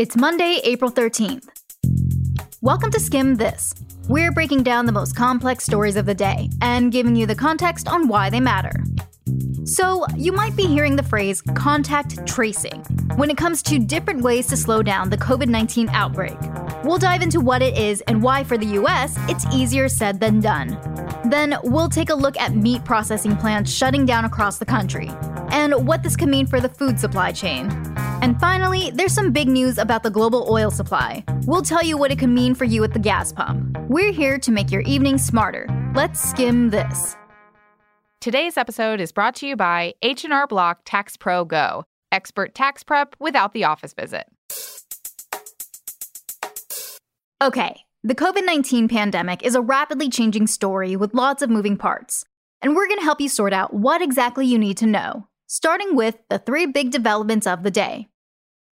It's Monday, April 13th. Welcome to Skimm This. We're breaking down the most complex stories of the day and giving you the context on why they matter. So, you might be hearing the phrase contact tracing when it comes to different ways to slow down the COVID 19 outbreak. We'll dive into what it is and why, for the US, it's easier said than done. Then, we'll take a look at meat processing plants shutting down across the country and what this could mean for the food supply chain. And finally, there's some big news about the global oil supply. We'll tell you what it could mean for you at the gas pump. We're here to make your evening smarter. Let's skim this. Today's episode is brought to you by H&R Block Tax Pro Go, expert tax prep without the office visit. Okay, the COVID 19 pandemic is a rapidly changing story with lots of moving parts. And we're going to help you sort out what exactly you need to know, starting with the three big developments of the day.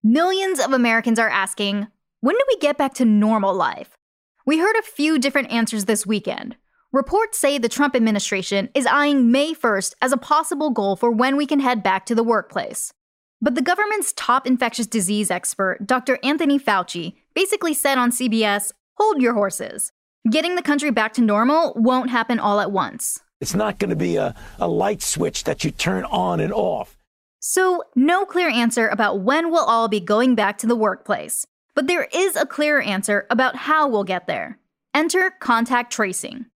Millions of Americans are asking, when do we get back to normal life? We heard a few different answers this weekend. Reports say the Trump administration is eyeing May 1st as a possible goal for when we can head back to the workplace. But the government's top infectious disease expert, Dr. Anthony Fauci, basically said on CBS hold your horses. Getting the country back to normal won't happen all at once. It's not going to be a, a light switch that you turn on and off. So, no clear answer about when we'll all be going back to the workplace. But there is a clearer answer about how we'll get there. Enter contact tracing.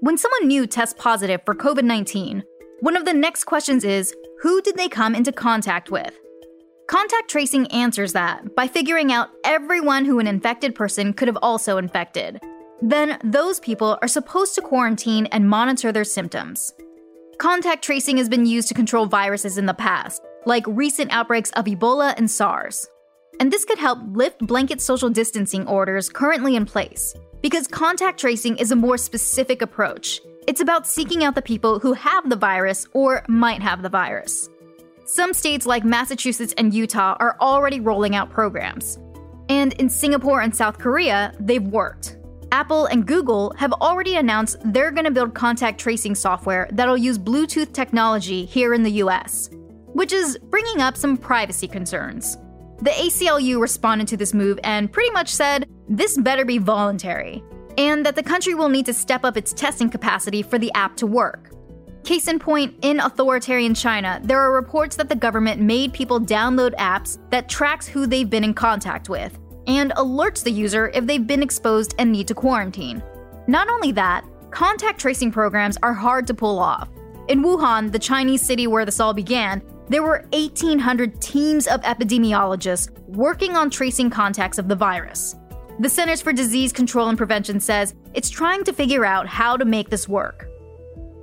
When someone new tests positive for COVID 19, one of the next questions is who did they come into contact with? Contact tracing answers that by figuring out everyone who an infected person could have also infected. Then those people are supposed to quarantine and monitor their symptoms. Contact tracing has been used to control viruses in the past, like recent outbreaks of Ebola and SARS. And this could help lift blanket social distancing orders currently in place, because contact tracing is a more specific approach. It's about seeking out the people who have the virus or might have the virus. Some states like Massachusetts and Utah are already rolling out programs. And in Singapore and South Korea, they've worked. Apple and Google have already announced they're going to build contact tracing software that'll use Bluetooth technology here in the US, which is bringing up some privacy concerns. The ACLU responded to this move and pretty much said this better be voluntary, and that the country will need to step up its testing capacity for the app to work. Case in point, in authoritarian China, there are reports that the government made people download apps that tracks who they've been in contact with, and alerts the user if they've been exposed and need to quarantine. Not only that, contact tracing programs are hard to pull off. In Wuhan, the Chinese city where this all began, there were 1,800 teams of epidemiologists working on tracing contacts of the virus. The Centers for Disease Control and Prevention says it's trying to figure out how to make this work.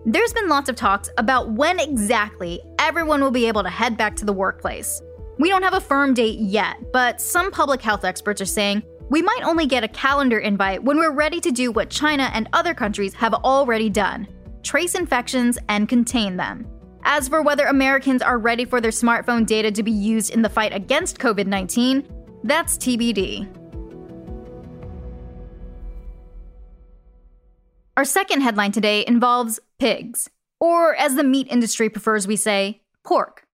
There's been lots of talks about when exactly everyone will be able to head back to the workplace. We don't have a firm date yet, but some public health experts are saying we might only get a calendar invite when we're ready to do what China and other countries have already done trace infections and contain them. As for whether Americans are ready for their smartphone data to be used in the fight against COVID 19, that's TBD. Our second headline today involves pigs, or as the meat industry prefers we say, pork.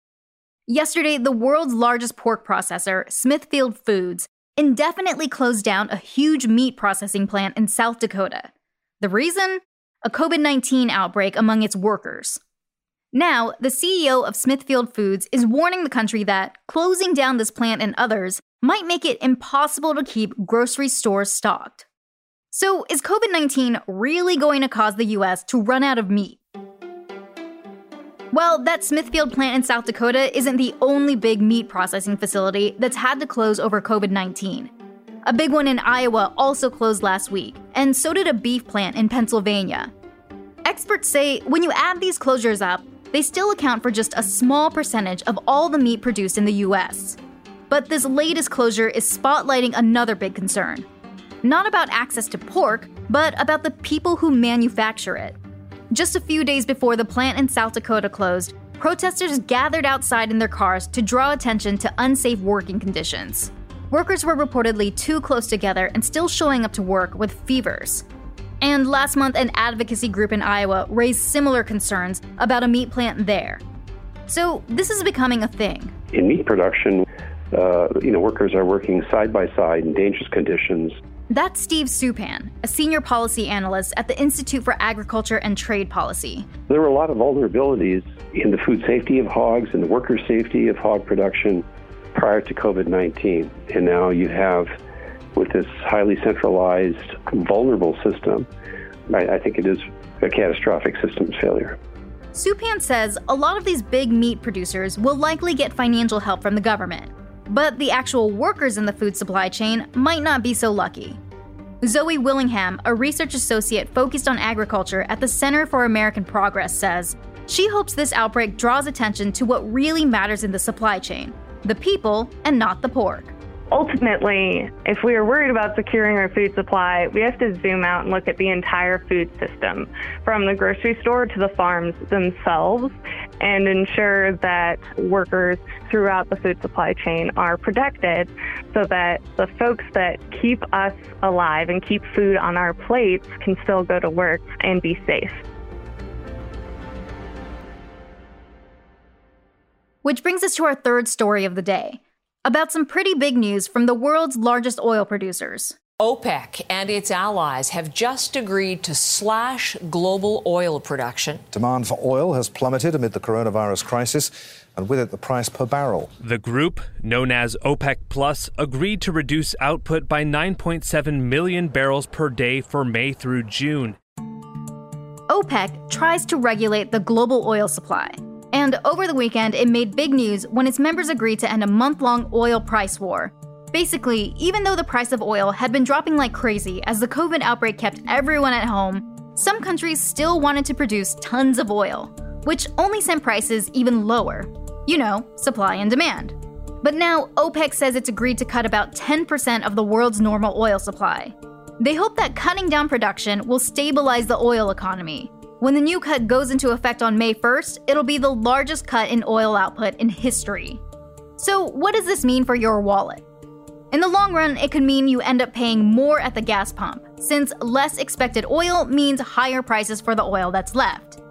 Yesterday, the world's largest pork processor, Smithfield Foods, indefinitely closed down a huge meat processing plant in South Dakota. The reason? A COVID 19 outbreak among its workers. Now, the CEO of Smithfield Foods is warning the country that closing down this plant and others might make it impossible to keep grocery stores stocked. So, is COVID 19 really going to cause the US to run out of meat? Well, that Smithfield plant in South Dakota isn't the only big meat processing facility that's had to close over COVID 19. A big one in Iowa also closed last week, and so did a beef plant in Pennsylvania. Experts say when you add these closures up, they still account for just a small percentage of all the meat produced in the US. But this latest closure is spotlighting another big concern. Not about access to pork, but about the people who manufacture it. Just a few days before the plant in South Dakota closed, protesters gathered outside in their cars to draw attention to unsafe working conditions. Workers were reportedly too close together and still showing up to work with fevers. And last month, an advocacy group in Iowa raised similar concerns about a meat plant there. So, this is becoming a thing. In meat production, uh, you know, workers are working side by side in dangerous conditions. That's Steve Suppan, a senior policy analyst at the Institute for Agriculture and Trade Policy. There were a lot of vulnerabilities in the food safety of hogs and the worker safety of hog production prior to COVID 19. And now you have, with this highly centralized, vulnerable system, I, I think it is a catastrophic systems failure. Supan says a lot of these big meat producers will likely get financial help from the government, but the actual workers in the food supply chain might not be so lucky. Zoe Willingham, a research associate focused on agriculture at the Center for American Progress, says she hopes this outbreak draws attention to what really matters in the supply chain the people and not the pork ultimately, if we are worried about securing our food supply, we have to zoom out and look at the entire food system, from the grocery store to the farms themselves, and ensure that workers throughout the food supply chain are protected so that the folks that keep us alive and keep food on our plates can still go to work and be safe. Which brings us to our third story of the day about some pretty big news from the world's largest oil producers. OPEC and its allies have just agreed to slash global oil production. Demand for oil has plummeted amid the coronavirus crisis, and with it, the price per barrel. The group, known as OPEC Plus, agreed to reduce output by 9.7 million barrels per day for May through June. OPEC tries to regulate the global oil supply and over the weekend, it made big news when its members agreed to end a month long oil price war. Basically, even though the price of oil had been dropping like crazy as the COVID outbreak kept everyone at home, some countries still wanted to produce tons of oil, which only sent prices even lower. You know, supply and demand. But now, OPEC says it's agreed to cut about 10% of the world's normal oil supply. They hope that cutting down production will stabilize the oil economy, when the new cut goes into effect on May 1st, it'll be the largest cut in oil output in history. So, what does this mean for your wallet? In the long run, it could mean you end up paying more at the gas pump, since less expected oil means higher prices for the oil that's left.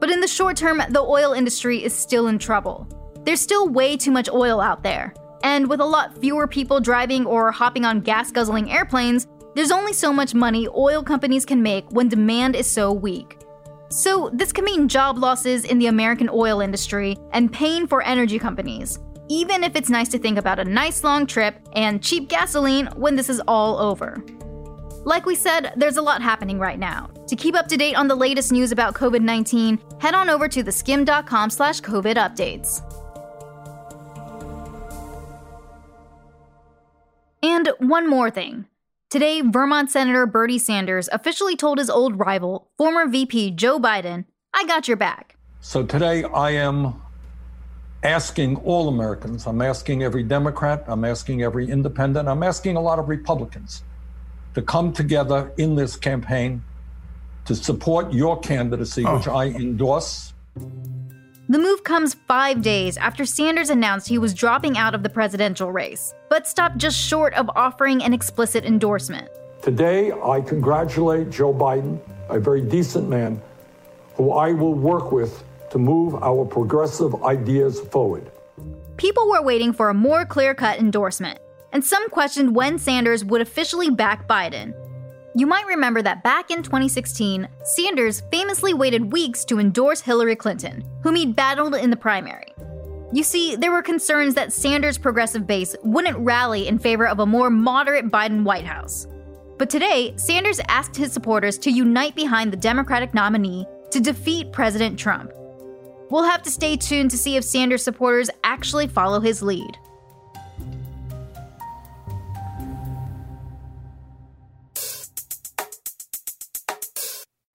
But in the short term, the oil industry is still in trouble. There's still way too much oil out there, and with a lot fewer people driving or hopping on gas guzzling airplanes, there's only so much money oil companies can make when demand is so weak. So, this can mean job losses in the American oil industry and pain for energy companies, even if it's nice to think about a nice long trip and cheap gasoline when this is all over. Like we said, there's a lot happening right now. To keep up to date on the latest news about COVID-19, head on over to theskimm.com slash COVID updates. And one more thing. Today, Vermont Senator Bernie Sanders officially told his old rival, former VP Joe Biden, I got your back. So today I am asking all Americans, I'm asking every Democrat, I'm asking every independent, I'm asking a lot of Republicans to come together in this campaign to support your candidacy, oh. which I endorse. The move comes five days after Sanders announced he was dropping out of the presidential race, but stopped just short of offering an explicit endorsement. Today, I congratulate Joe Biden, a very decent man, who I will work with to move our progressive ideas forward. People were waiting for a more clear cut endorsement, and some questioned when Sanders would officially back Biden. You might remember that back in 2016, Sanders famously waited weeks to endorse Hillary Clinton, whom he'd battled in the primary. You see, there were concerns that Sanders' progressive base wouldn't rally in favor of a more moderate Biden White House. But today, Sanders asked his supporters to unite behind the Democratic nominee to defeat President Trump. We'll have to stay tuned to see if Sanders supporters actually follow his lead.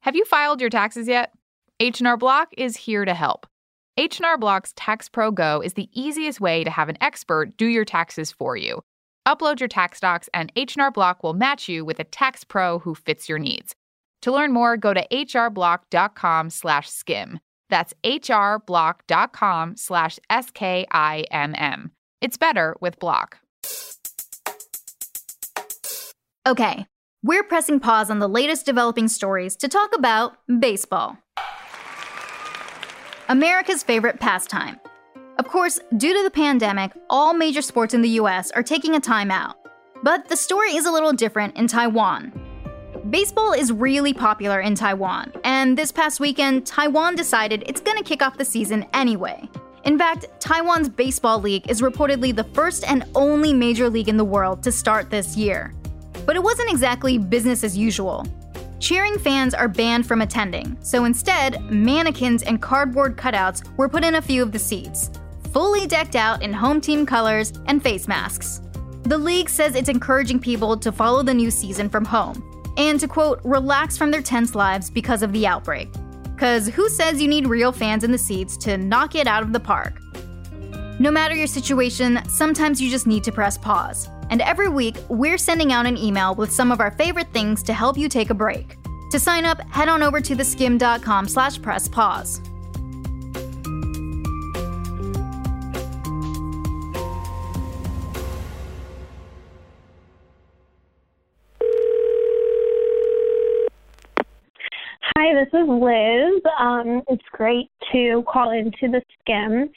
Have you filed your taxes yet? H&R Block is here to help. H&R Block's Tax Pro Go is the easiest way to have an expert do your taxes for you. Upload your tax docs and H&R Block will match you with a tax pro who fits your needs. To learn more, go to hrblock.com/skimm. That's hrblock.com slash S-K-I-M-M. It's better with Block. Okay, we're pressing pause on the latest developing stories to talk about baseball. America's favorite pastime. Of course, due to the pandemic, all major sports in the US are taking a timeout. But the story is a little different in Taiwan. Baseball is really popular in Taiwan, and this past weekend, Taiwan decided it's gonna kick off the season anyway. In fact, Taiwan's Baseball League is reportedly the first and only major league in the world to start this year. But it wasn't exactly business as usual. Cheering fans are banned from attending, so instead, mannequins and cardboard cutouts were put in a few of the seats, fully decked out in home team colors and face masks. The league says it's encouraging people to follow the new season from home and to quote, relax from their tense lives because of the outbreak. Because who says you need real fans in the seats to knock it out of the park? No matter your situation, sometimes you just need to press pause. And every week, we're sending out an email with some of our favorite things to help you take a break. To sign up, head on over to theskimm.com slash press pause. Is Liz. Um, it's great to call into the Skimm.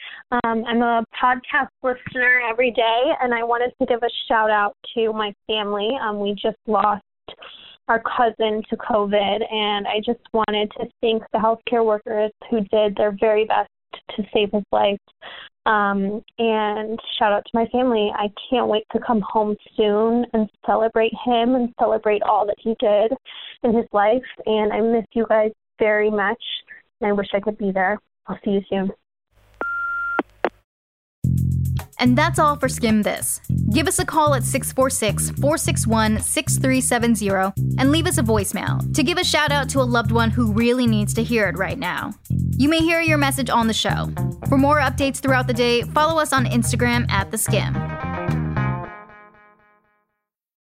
Um, I'm a podcast listener every day, and I wanted to give a shout out to my family. Um, we just lost our cousin to COVID, and I just wanted to thank the healthcare workers who did their very best to save his life. Um, and shout out to my family. I can't wait to come home soon and celebrate him and celebrate all that he did in his life. And I miss you guys very much. And I wish I could be there. I'll see you soon. And that's all for Skimm This. Give us a call at 646 461 6370 and leave us a voicemail to give a shout out to a loved one who really needs to hear it right now. You may hear your message on the show. For more updates throughout the day, follow us on Instagram at The Skimm.